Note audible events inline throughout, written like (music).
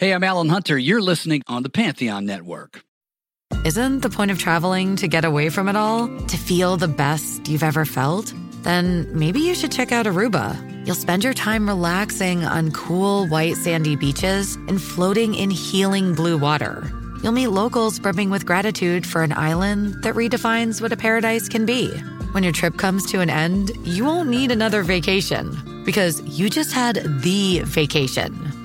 Hey, I'm Alan Hunter. You're listening on the Pantheon Network. Isn't the point of traveling to get away from it all? To feel the best you've ever felt? Then maybe you should check out Aruba. You'll spend your time relaxing on cool, white, sandy beaches and floating in healing blue water. You'll meet locals brimming with gratitude for an island that redefines what a paradise can be. When your trip comes to an end, you won't need another vacation because you just had the vacation.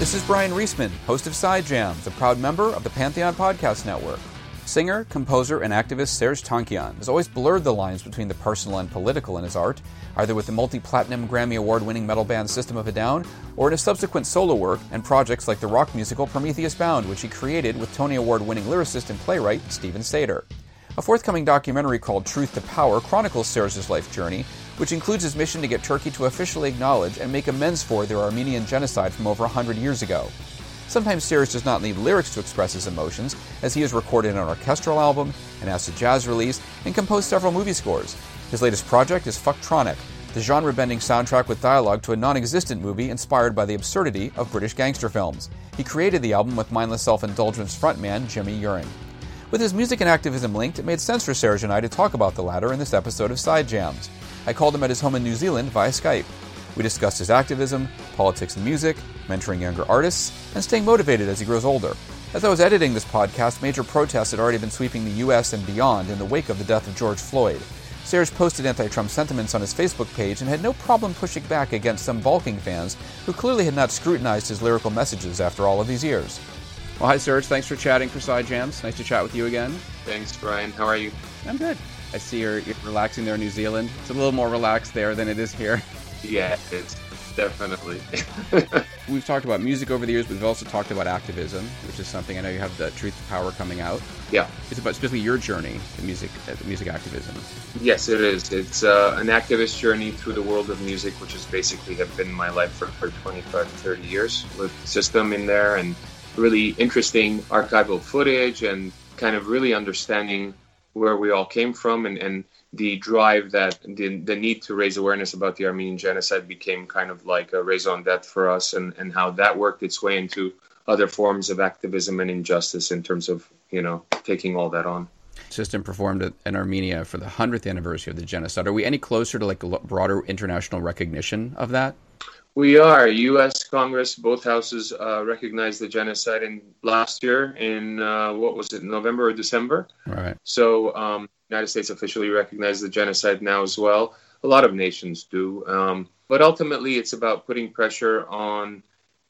This is Bryan Reesman, host of Side Jams, a proud member of the Pantheon Podcast Network. Singer, composer, and activist Serj Tankian has always blurred the lines between the personal and political in his art, either with the multi platinum Grammy Award winning metal band System of a Down or in his subsequent solo work and projects like the rock musical Prometheus Bound, which he created with Tony Award winning lyricist and playwright Steven Sater. A forthcoming documentary called Truth to Power chronicles Serj's life journey which includes his mission to get Turkey to officially acknowledge and make amends for their Armenian genocide from over 100 years ago. Sometimes Serj does not need lyrics to express his emotions, as he has recorded an orchestral album, an acid jazz release, and composed several movie scores. His latest project is Fuktronic, the genre bending soundtrack with dialogue to a non existent movie inspired by the absurdity of British gangster films. He created the album with mindless self indulgence frontman Jimmy Urine. With his music and activism linked, it made sense for Serj and I to talk about the latter in this episode of Side Jams. I called him at his home in New Zealand via Skype. We discussed his activism, politics and music, mentoring younger artists, and staying motivated as he grows older. As I was editing this podcast, major protests had already been sweeping the U.S. and beyond in the wake of the death of George Floyd. Serj posted anti Trump sentiments on his Facebook page and had no problem pushing back against some balking fans who clearly had not scrutinized his lyrical messages after all of these years. Well, hi, Serj. Thanks for chatting for Side Jams. Nice to chat with you again. Thanks, Bryan. How are you? I'm good. I see you're, you're relaxing there in New Zealand. It's a little more relaxed there than it is here. Yeah, it's definitely. (laughs) we've talked about music over the years, but we've also talked about activism, which is something I know you have the Truth to Power coming out. Yeah. It's about specifically your journey to music, uh, music activism. Yes, it is. It's uh, an activist journey through the world of music, which has basically have been my life for, for 25 30 years with System in there and really interesting archival footage and kind of really understanding where we all came from and, and the drive that the, the need to raise awareness about the Armenian genocide became kind of like a raison d'etre for us and, and how that worked its way into other forms of activism and injustice in terms of, you know, taking all that on. System performed in Armenia for the 100th anniversary of the genocide. Are we any closer to like broader international recognition of that? We are. U.S. Congress, both houses uh, recognized the genocide in last year in uh, what was it, November or December? Right. So, um, United States officially recognized the genocide now as well. A lot of nations do, um, but ultimately, it's about putting pressure on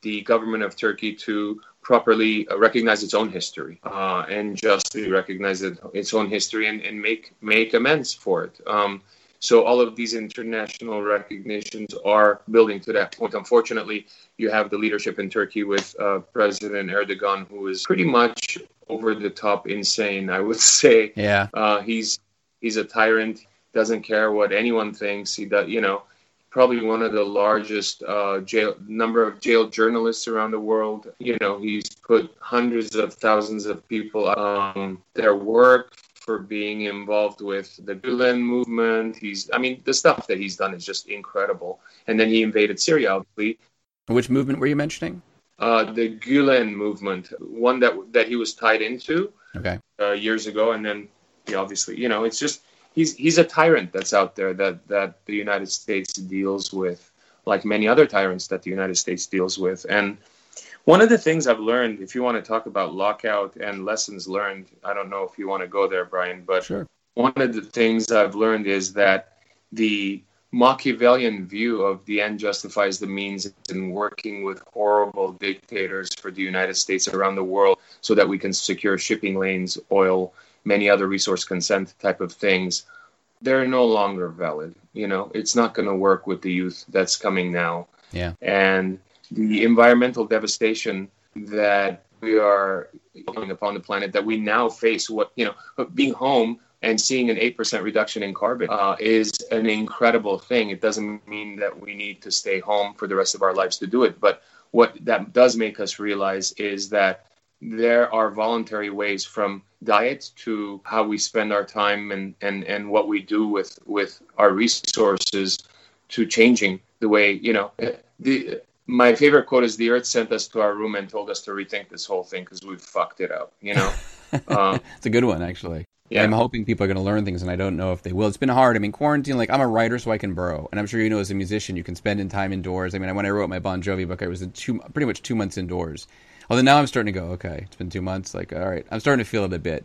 the government of Turkey to properly uh, recognize its own history uh, and justly recognize it, its own history and, and make make amends for it. Um, so all of these international recognitions are building to that point. Unfortunately, you have the leadership in Turkey with uh, President Erdogan, who is pretty much over the top insane. I would (laughs) say. Yeah. Uh, he's he's a tyrant. Doesn't care what anyone thinks. He does. You know, probably one of the largest uh, jail number of jailed journalists around the world. You know, he's put hundreds of thousands of people um, their work for being involved with the Gulen movement. He's, I mean, the stuff that he's done is just incredible. And then he invaded Syria, obviously. Which movement were you mentioning? Uh, the Gulen movement, one that that he was tied into okay. uh, years ago, and then he obviously, you know, it's just he's he's a tyrant that's out there that that the United States deals with, like many other tyrants that the United States deals with, and one of the things I've learned, if you want to talk about lockout and lessons learned, I don't know if you want to go there, Bryan, but sure. one of the things I've learned is that the Machiavellian view of the end justifies the means in working with horrible dictators for the United States around the world so that we can secure shipping lanes, oil, many other resource consent type of things they're no longer valid. You know, it's not going to work with the youth that's coming now. Yeah. And the environmental devastation that we are upon the planet that we now face, what, you know, being home and seeing an 8% reduction in carbon uh, is an incredible thing. It doesn't mean that we need to stay home for the rest of our lives to do it. But what that does make us realize is that there are voluntary ways from diet to how we spend our time and, and, and what we do with, with our resources to changing the way, you know, the, my favorite quote is the earth sent us to our room and told us to rethink this whole thing because we fucked it up, you know? (laughs) Um, it's a good one, actually. Yeah. I'm hoping people are going to learn things, and I don't know if they will. It's been hard. I mean, quarantine, like, I'm a writer, so I can burrow. And I'm sure you know, as a musician, you can spend in time indoors. I mean, when I wrote my Bon Jovi book, I was in two, pretty much two months indoors. Although now I'm starting to go, okay, it's been two months. Like, all right, I'm starting to feel it a bit.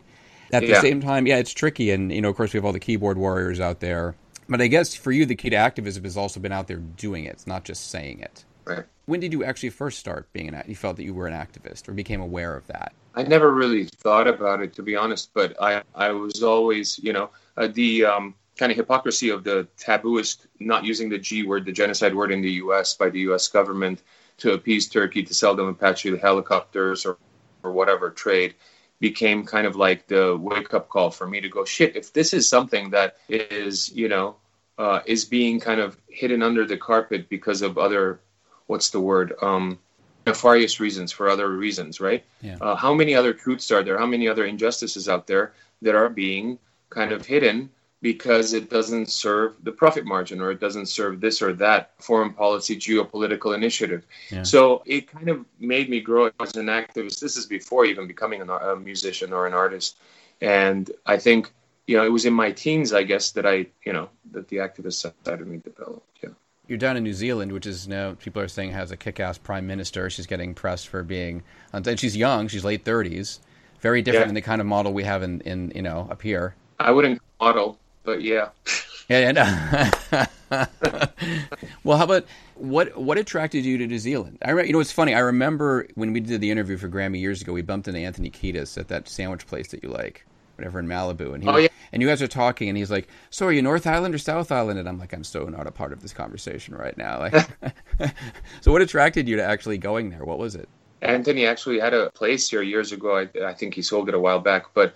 At the yeah. same time, yeah, it's tricky. And, you know, of course, we have all the keyboard warriors out there. But I guess for you, the key to activism has also been out there doing it. It's not just saying it. Right. When did you actually first start being an? You felt that you were an activist, or became aware of that? I never really thought about it, to be honest. But I, I was always, you know, uh, the um, kind of hypocrisy of the tabooist not using the G word, the genocide word in the U.S. by the U.S. government, to appease Turkey to sell them Apache helicopters or, or whatever trade became kind of like the wake up call for me to go shit if this is something that is you know uh, is being kind of hidden under the carpet because of other what's the word um, nefarious reasons for other reasons right yeah. uh, how many other truths are there how many other injustices out there that are being kind of hidden because it doesn't serve the profit margin or it doesn't serve this or that foreign policy geopolitical initiative. Yeah. So it kind of made me grow as an activist. This is before even becoming an, a musician or an artist. And I think, you know, it was in my teens, I guess, that I, you know, that the activist side of me developed. You're down in New Zealand, which is now people are saying has a kick-ass prime minister. She's getting pressed for being, and she's young. She's late 30s. Very different yeah. than the kind of model we have in, in you know up here. I wouldn't model but yeah. (laughs) Yeah, yeah. No. (laughs) well, how about what what attracted you to New Zealand? I re- you know it's funny. I remember when we did the interview for Grammy years ago, we bumped into Anthony Kiedis at that sandwich place that you like, whatever in Malibu, and he oh, yeah. and you guys are talking, and he's like, "So are you North Island or South Island?" And I'm like, "I'm so not a part of this conversation right now." Like, (laughs) so what attracted you to actually going there? What was it? Anthony actually had a place here years ago. I, I think he sold it a while back, but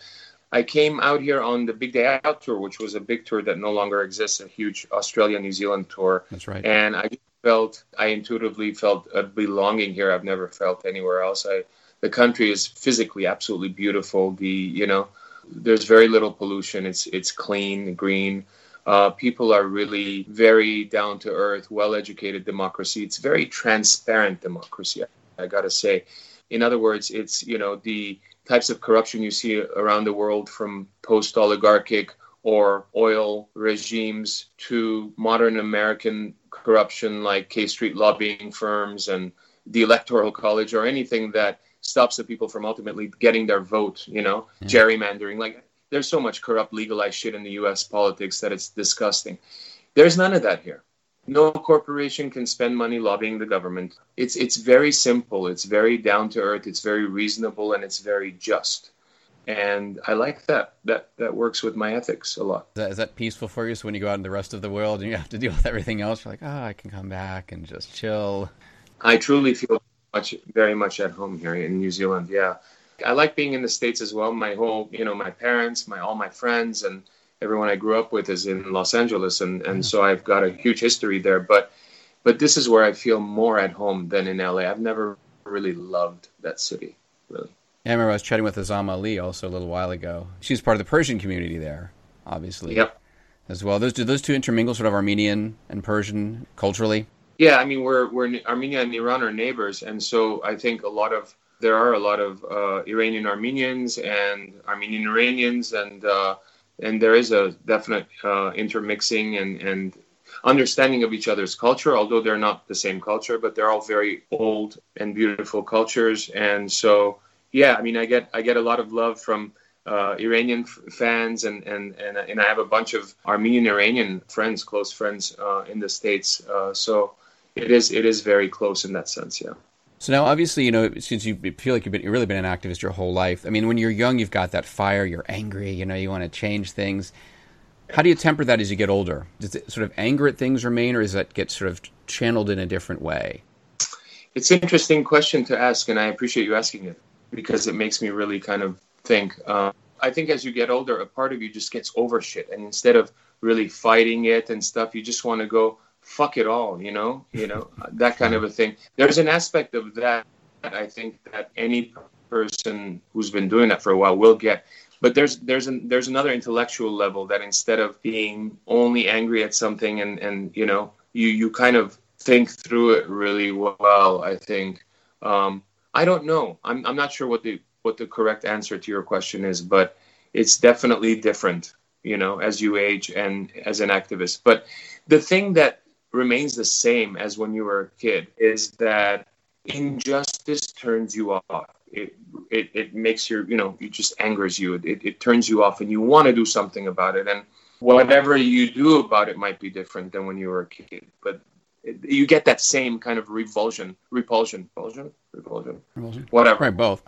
I came out here on the Big Day Out tour, which was a big tour that no longer exists, a huge Australia New Zealand tour. That's right. And I felt, I intuitively felt a belonging here. I've never felt anywhere else. I, the country is physically absolutely beautiful. The, you know, there's very little pollution. It's it's clean, green. Uh, people are really very down to earth, well educated democracy. It's very transparent democracy. I, I got to say. In other words, it's you know the types of corruption you see around the world from post oligarchic or oil regimes to modern American corruption like K Street lobbying firms and the Electoral College or anything that stops the people from ultimately getting their vote, you know, yeah. gerrymandering. Like there's so much corrupt legalized shit in the US politics that it's disgusting. There's none of that here no corporation can spend money lobbying the government. It's it's very simple. It's very down to earth. It's very reasonable, and it's very just. And I like that. That that works with my ethics a lot. Is that, is that peaceful for you? So when you go out in the rest of the world and you have to deal with everything else, you're like, oh, I can come back and just chill. I truly feel much, very much at home here in New Zealand. Yeah, I like being in the states as well. My whole, you know, my parents, my all my friends, and everyone I grew up with is in Los Angeles, and and so I've got a huge history there. But but this is where I feel more at home than in LA. I've never really loved that city, really. Yeah, I remember I was chatting with Azam Ali also a little while ago. She's part of the Persian community there, obviously. Yep. As well, those do those two intermingle, sort of Armenian and Persian culturally. Yeah, I mean we're we're Armenia and Iran are neighbors, and so I think a lot of there are a lot of uh, Iranian Armenians and Armenian Iranians and uh, and there is a definite uh, intermixing and, and understanding of each other's culture, although they're not the same culture, but they're all very old and beautiful cultures. And so, yeah, I mean, I get I get a lot of love from uh, Iranian f- fans, and, and and and I have a bunch of Armenian Iranian friends, close friends uh, in the states. Uh, so it is it is very close in that sense, yeah. So now, obviously, you know, since you feel like you've, been, you've really been an activist your whole life. I mean, when you're young, you've got that fire. You're angry. You know, you want to change things. How do you temper that as you get older? Does it sort of anger at things remain, or does that get sort of channeled in a different way? It's an interesting question to ask, and I appreciate you asking it because it makes me really kind of think. Uh, I think as you get older, a part of you just gets over shit, and instead of really fighting it and stuff, you just want to go fuck it all, you know, you know that kind of a thing. There's an aspect of that I think that any person who's been doing that for a while will get. But there's there's an, there's another intellectual level that instead of being only angry at something and and you know you you kind of think through it really well. I think um, I don't know. I'm I'm not sure what the what the correct answer to your question is, but it's definitely different. You know, as you age and as an activist. But the thing that remains the same as when you were a kid is that injustice turns you off. It, it, it makes your, you know, it just angers you. It, it turns you off and you want to do something about it. And whatever you do about it might be different than when you were a kid. But it, you get that same kind of revulsion, repulsion, repulsion, repulsion, repulsion. whatever. Right, both.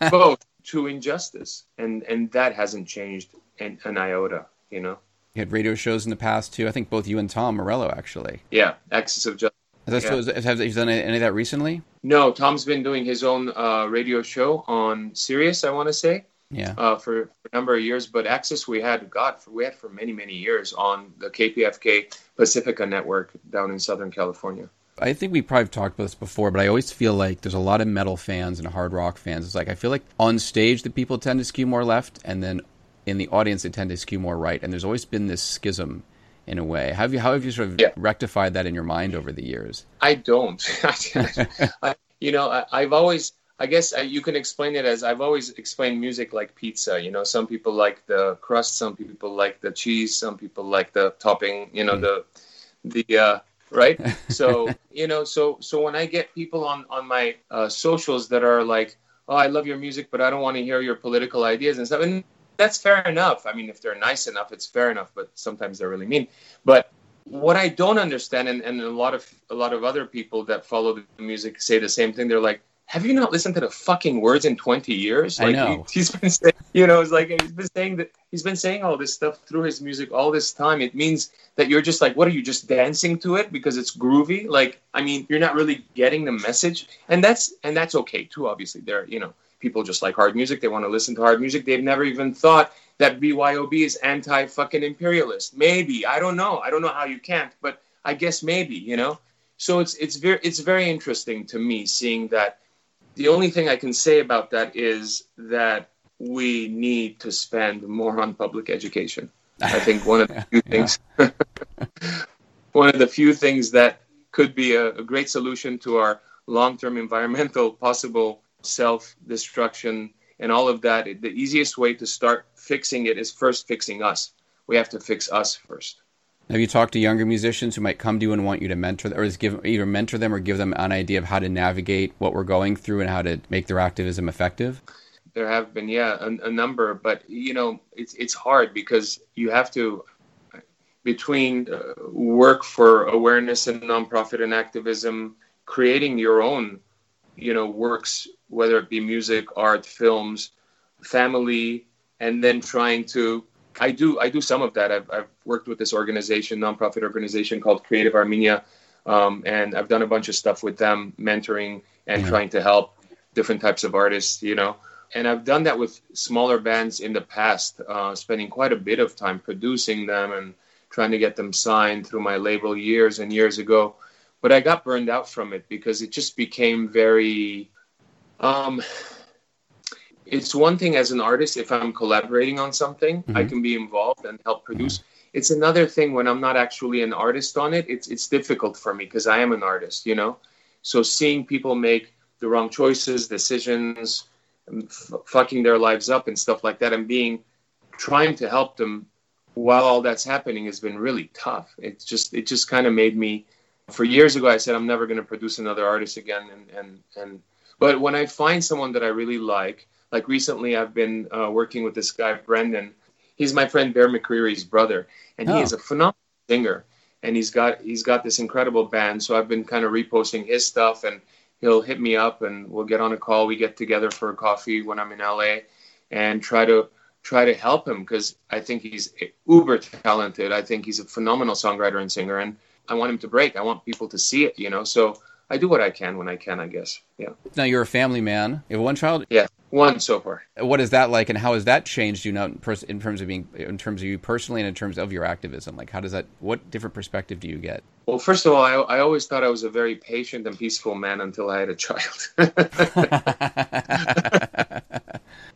(laughs) both to injustice. And, and that hasn't changed an, an iota, you know? You had radio shows in the past too. I think both you and Tom Morello actually. Yeah, Axis of Justice. Has that, yeah. have you done any of that recently? No, Tom's been doing his own uh, radio show on Sirius, I want to say. Yeah. Uh, for, for, a number of years, but Axis we had God for, we had for many many years on the KPFK Pacifica network down in Southern California. I think we probably talked about this before, but I always feel like there's a lot of metal fans and hard rock fans. It's like I feel like on stage the people tend to skew more left, and then in the audience they tend to skew more right. And there's always been this schism in a way. How have you how have you sort of yeah. rectified that in your mind over the years? I don't. (laughs) (laughs) I, you know, I, have always. I guess uh, you can explain it as I've always explained music like pizza. You know, some people like the crust, some people like the cheese, some people like the topping. You know, mm. the the uh, right. (laughs) So you know, so so when I get people on on my uh, socials that are like, "Oh, I love your music, but I don't want to hear your political ideas and stuff," and that's fair enough. I mean, if they're nice enough, it's fair enough. But sometimes they're really mean. But what I don't understand, and, and a lot of a lot of other people that follow the music say the same thing. They're like, "Have you not listened to the fucking words in twenty years?" Like, I know. He, has been saying, you know, it's like he's been saying that he's been saying all this stuff through his music all this time. It means that you're just like, what are you just dancing to it because it's groovy? Like, I mean, you're not really getting the message, and that's and that's okay too. Obviously, there, you know people just like hard music. They want to listen to hard music. They've never even thought that BYOB is anti fucking imperialist. Maybe I don't know. I don't know how you can't, but I guess maybe you know. So it's it's very it's very interesting to me seeing that. The only thing I can say about that is that we need to spend more on public education. I think one of the few (laughs) things, (laughs) one of the few things that could be a, a great solution to our long-term environmental possible self-destruction and all of that. The easiest way to start fixing it is first fixing us. We have to fix us first. Have you talked to younger musicians who might come to you and want you to mentor them, or give either mentor them or give them an idea of how to navigate what we're going through and how to make their activism effective? There have been, yeah, a, a number, but you know, it's it's hard because you have to between uh, work for awareness and nonprofit and activism, creating your own, you know, works, whether it be music, art, films, family, and then trying to I do I do some of that. I've, I've worked with this organization, nonprofit organization called Creative Armenia, um, and I've done a bunch of stuff with them, mentoring and mm-hmm. trying to help different types of artists. You know, and I've done that with smaller bands in the past, uh, spending quite a bit of time producing them and trying to get them signed through my label years and years ago. But I got burned out from it because it just became very um, it's one thing as an artist if i'm collaborating on something mm-hmm. i can be involved and help produce mm-hmm. it's another thing when i'm not actually an artist on it it's it's difficult for me because i am an artist you know so seeing people make the wrong choices decisions f- fucking their lives up and stuff like that and being trying to help them while all that's happening has been really tough it's just it just kind of made me for years ago i said i'm never going to produce another artist again and and and but when i find someone that i really like like recently, I've been uh, working with this guy Brendan. He's my friend Bear McCreary's brother, and oh. he is a phenomenal singer. And he's got he's got this incredible band. So I've been kind of reposting his stuff, and he'll hit me up, and we'll get on a call. We get together for a coffee when I'm in LA, and try to try to help him because I think he's uber talented. I think he's a phenomenal songwriter and singer, and I want him to break. I want people to see it, you know. So I do what I can when I can, I guess. Yeah. Now you're a family man. You have one child. Yeah, one so far. What is that like, and how has that changed you now in, pers- in terms of being, in terms of you personally, and in terms of your activism? Like, how does that? What different perspective do you get? Well, first of all, I, I always thought I was a very patient and peaceful man until I had a child. (laughs) (laughs)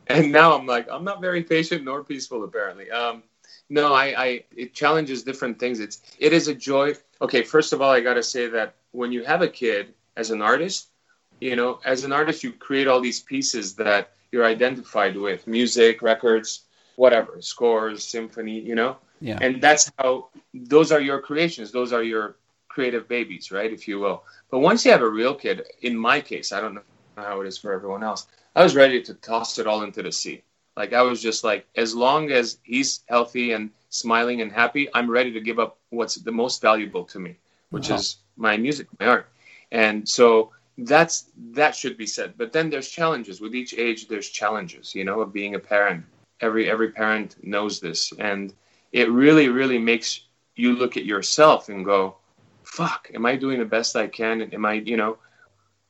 and now I'm like, I'm not very patient nor peaceful, apparently. Um, no, I, I, it challenges different things. It's, it is a joy. Okay, first of all, I got to say that when you have a kid as an artist, you know, as an artist, you create all these pieces that you're identified with music, records, whatever, scores, symphony, you know? Yeah. And that's how those are your creations. Those are your creative babies, right? If you will. But once you have a real kid, in my case, I don't know how it is for everyone else, I was ready to toss it all into the sea. Like I was just like, as long as he's healthy and smiling and happy, I'm ready to give up what's the most valuable to me, which wow. is my music, my art. And so that's that should be said. But then there's challenges. With each age, there's challenges. You know, of being a parent. Every every parent knows this, and it really really makes you look at yourself and go, "Fuck, am I doing the best I can? And am I, you know?"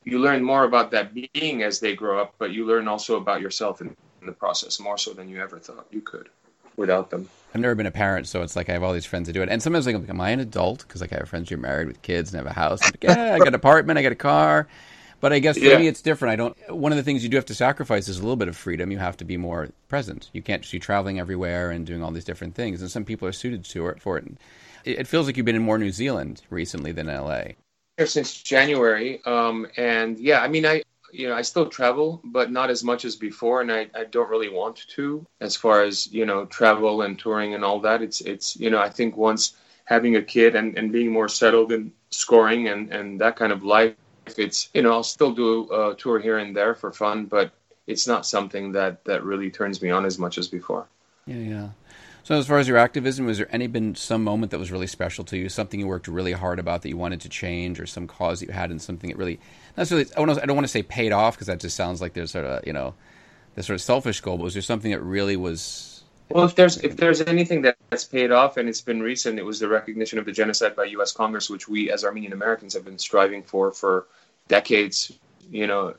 You learn more about that being as they grow up, but you learn also about yourself in the process more so than you ever thought you could without them. I've never been a parent, so it's like I have all these friends that do it. And sometimes I'm like, am I an adult? Because like I have friends who are married with kids and have a house. Like, yeah, I got an apartment, I got a car. But I guess for yeah. me, it's different. I don't. One of the things you do have to sacrifice is a little bit of freedom. You have to be more present. You can't just be traveling everywhere and doing all these different things. And some people are suited to it for it. It feels like you've been in more New Zealand recently than LA. Here since January, um, and yeah, I mean, I you know, I still travel, but not as much as before, and I, I don't really want to. As far as you know, travel and touring and all that, it's it's you know, I think once having a kid and, and being more settled in scoring and, and that kind of life, it's you know, I'll still do a tour here and there for fun, but it's not something that that really turns me on as much as before. Yeah, yeah. So, as far as your activism, was there any been some moment that was really special to you, something you worked really hard about that you wanted to change, or some cause that you had, and something that really I don't, I don't want to say paid off because that just sounds like there's sort of you know this sort of selfish goal. But was there something that really was? Well, if there's if there's anything that's paid off and it's been recent, it was the recognition of the genocide by U.S. Congress, which we as Armenian Americans have been striving for for decades. You know,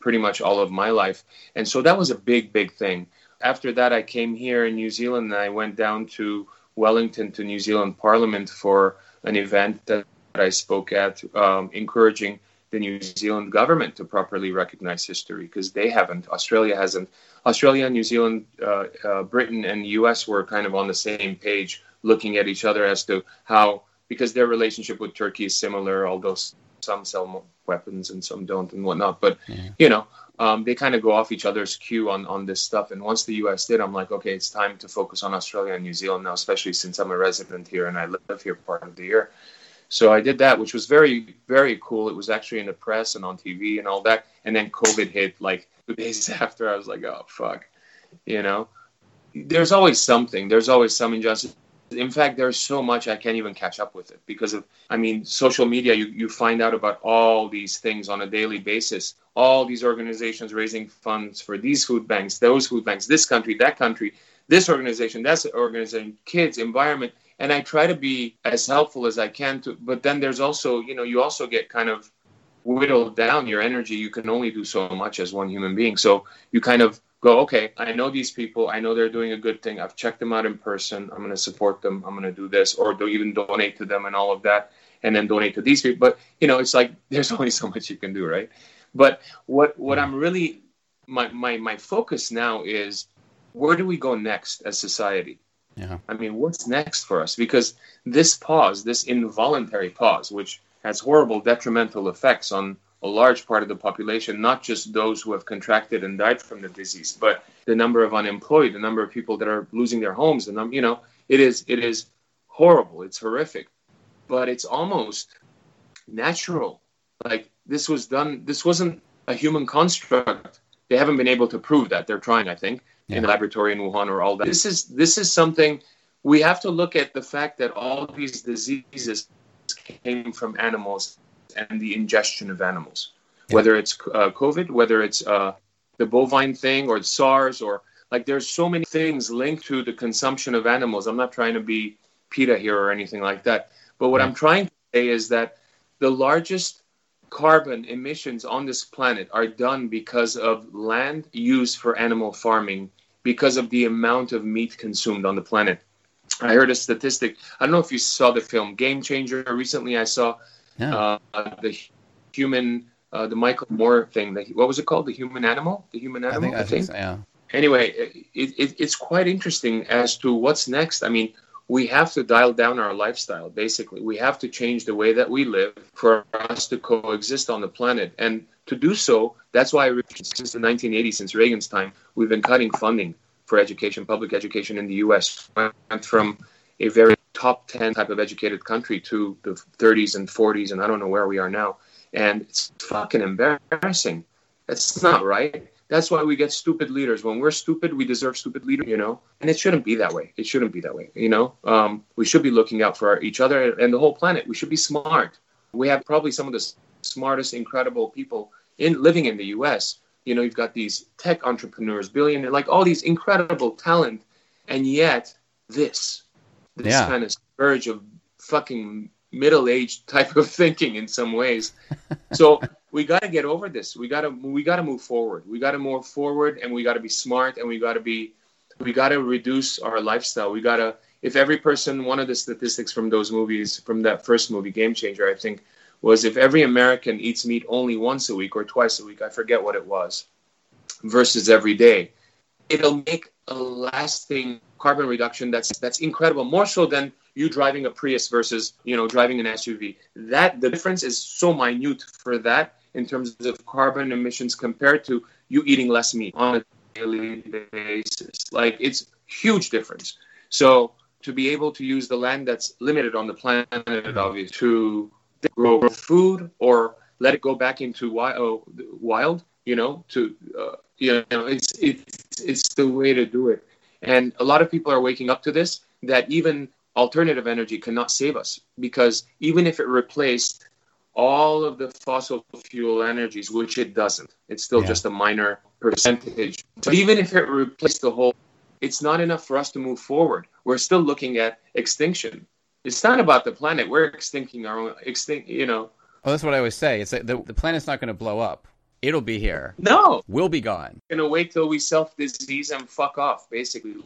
pretty much all of my life, and so that was a big, big thing after that, I came here in New Zealand and I went down to Wellington to New Zealand Parliament for an event that I spoke at, um, encouraging the New Zealand government to properly recognize history because they haven't. Australia hasn't. Australia, New Zealand, uh, uh, Britain, and the U.S. were kind of on the same page, looking at each other as to how, because their relationship with Turkey is similar, although some sell weapons and some don't and whatnot. But yeah. you know, um, they kind of go off each other's cue on, on this stuff. And once the US did, I'm like, okay, it's time to focus on Australia and New Zealand now, especially since I'm a resident here and I live here part of the year. So I did that, which was very, very cool. It was actually in the press and on TV and all that. And then COVID hit like (laughs) two days (laughs) after. I was like, oh, fuck. You know, there's always something, there's always some injustice in fact there's so much i can't even catch up with it because of i mean social media you, you find out about all these things on a daily basis. All these organizations raising funds for these food banks those food banks this country that country this organization that's organization kids environment. And i try to be as helpful as i can to but then there's also you know you also get kind of whittled down your energy. You can only do so much as one human being. So you kind of go, okay, I know these people. I know they're doing a good thing. I've checked them out in person. I'm going to support them. I'm going to do this, or do even donate to them and all of that, and then donate to these people. But you know, it's like (laughs) there's only so much you can do, right? But what what I'm really my my my focus now is where do we go next as society? Yeah. I mean, what's next for us? Because this pause, this involuntary pause, which has horrible detrimental effects on a large part of the population, not just those who have contracted and died from the disease, but the number of unemployed, the number of people that are losing their homes, the num- you know, it is it is horrible, it's horrific, but it's almost natural. Like this was done, this wasn't a human construct. They haven't been able to prove that. They're trying, I think, yeah. in the laboratory in Wuhan or all that. This is this is something we have to look at the fact that all these diseases came from animals and the ingestion of animals, yeah. whether it's uh, COVID, whether it's uh, the bovine thing or SARS or Like there's so many things linked to the consumption of animals. I'm not trying to be PETA here or anything like that. But what I'm trying to say is that the largest carbon emissions on this planet are done because of land use for animal farming, because of the amount of meat consumed on the planet. I heard a statistic. I don't know if you saw the film Game Changer. Recently, I saw uh, the human, uh, the Michael Moore thing. The, what was it called? The human animal? The human animal? I think, I think so, yeah. Anyway, it, it, it's quite interesting as to what's next. I mean, we have to dial down our lifestyle basically we have to change the way that we live for us to coexist on the planet and to do so that's why since the 1980s since reagan's time we've been cutting funding for education public education in the us went from a very top 10 type of educated country to the 30s and 40s and i don't know where we are now and it's fucking embarrassing that's not right that's why we get stupid leaders. When we're stupid, we deserve stupid leaders, you know? And it shouldn't be that way. It shouldn't be that way, you know? Um, we should be looking out for each other and the whole planet. We should be smart. We have probably some of the smartest, incredible people in living in the US. You know, you've got these tech entrepreneurs, billionaires, like all these incredible talent. And yet, this, this yeah. kind of urge of fucking middle-aged type of (laughs) thinking in some ways. So we got to get over this. We got to we got to move forward. We got to move forward, and we got to be smart, and we got to be we got to reduce our lifestyle. We got to if every person one of the statistics from those movies from that first movie Game Changer, I think was if every American eats meat only once a week or twice a week, I forget what it was, versus every day, it'll make a lasting carbon reduction that's that's incredible, more so than you driving a Prius versus you know driving an SUV. That the difference is so minute for that in terms of carbon emissions compared to you eating less meat on a daily basis. Like it's huge difference. So to be able to use the land that's limited on the planet, obviously, to grow food or let it go back into wild, wild you know, to uh, you know, it's it's it's the way to do it. And a lot of people are waking up to this that even alternative energy cannot save us because even if it replaced all of the fossil fuel energies, which it doesn't. It's still yeah. just a minor percentage. But even if it replaced the whole, it's not enough for us to move forward. We're still looking at extinction. It's not about the planet. We're extincting our own extinct. You know. Well, that's what I always say. It's like the the planet's not going to blow up. It'll be here. No, we'll be gone. We're gonna wait till we self disease and fuck off, basically.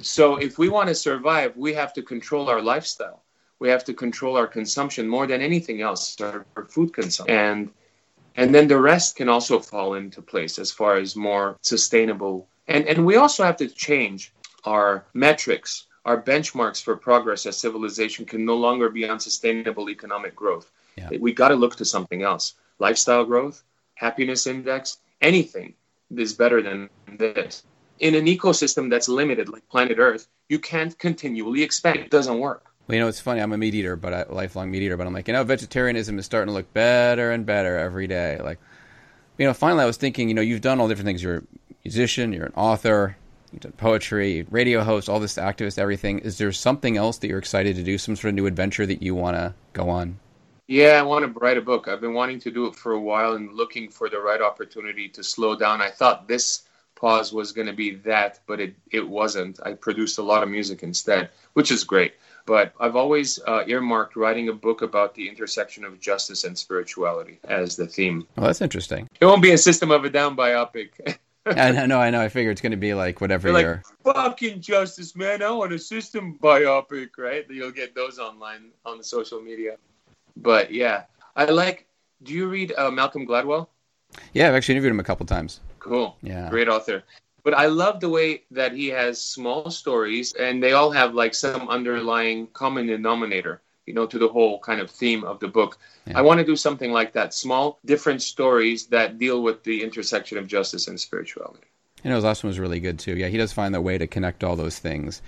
So if we want to survive, we have to control our lifestyle we have to control our consumption more than anything else, our, our food consumption. And and then the rest can also fall into place as far as more sustainable. And and we also have to change our metrics, our benchmarks for progress as civilization can no longer be on sustainable economic growth. Yeah. We got to look to something else. Lifestyle growth, happiness index, anything is better than this. In an ecosystem that's limited like planet Earth, you can't continually expand. It doesn't work. Well, you know, it's funny. I'm a meat eater, but a lifelong meat eater. But I'm like, you know, vegetarianism is starting to look better and better every day. Like, you know, finally, I was thinking, you know, you've done all different things. You're a musician, you're an author, you've done poetry, radio host, all this activist, everything. Is there something else that you're excited to do? Some sort of new adventure that you want to go on? Yeah, I want to write a book. I've been wanting to do it for a while and looking for the right opportunity to slow down. I thought this pause was going to be that, but it, it wasn't. I produced a lot of music instead, which is great. But I've always uh, earmarked writing a book about the intersection of justice and spirituality as the theme. Well, that's interesting. It won't be a System of a Down biopic. (laughs) I know, I know. I figure it's going to be like whatever You're you're. Like, Fucking justice, man! I want a system biopic, right? You'll get those online on the social media. But yeah, I like. Do you read uh, Malcolm Gladwell? Yeah, I've actually interviewed him a couple times. Cool. Yeah. Great author. But I love the way that he has small stories and they all have like some underlying common denominator, you know, to the whole kind of theme of the book. Yeah. I want to do something like that small, different stories that deal with the intersection of justice and spirituality. You know, his last one was really good too. Yeah, he does find the way to connect all those things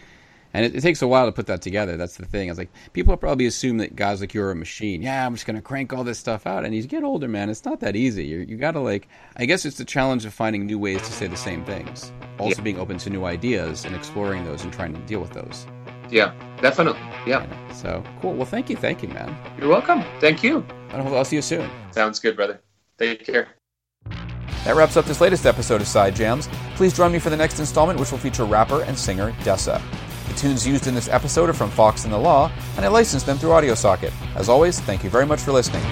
and it, it, takes a while to put that together. That's the thing. It's like people probably assume that guys like you're a machine. Yeah, I'm just gonna crank all this stuff out. And you get older, man, it's not that easy. You're, you got to like. I guess it's the challenge of finding new ways to say the same things. Also yeah. being open to new ideas and exploring those and trying to deal with those. Yeah, definitely. Yeah. yeah. So cool. Well, thank you, thank you, man. You're welcome. Thank you. I'll see you soon. Sounds good, brother. Take care. That wraps up this latest episode of Side Jams. Please join me for the next installment, which will feature rapper and singer Dessa. The tunes used in this episode are from Fox and the Law, and I licensed them through AudioSocket. As always, thank you very much for listening.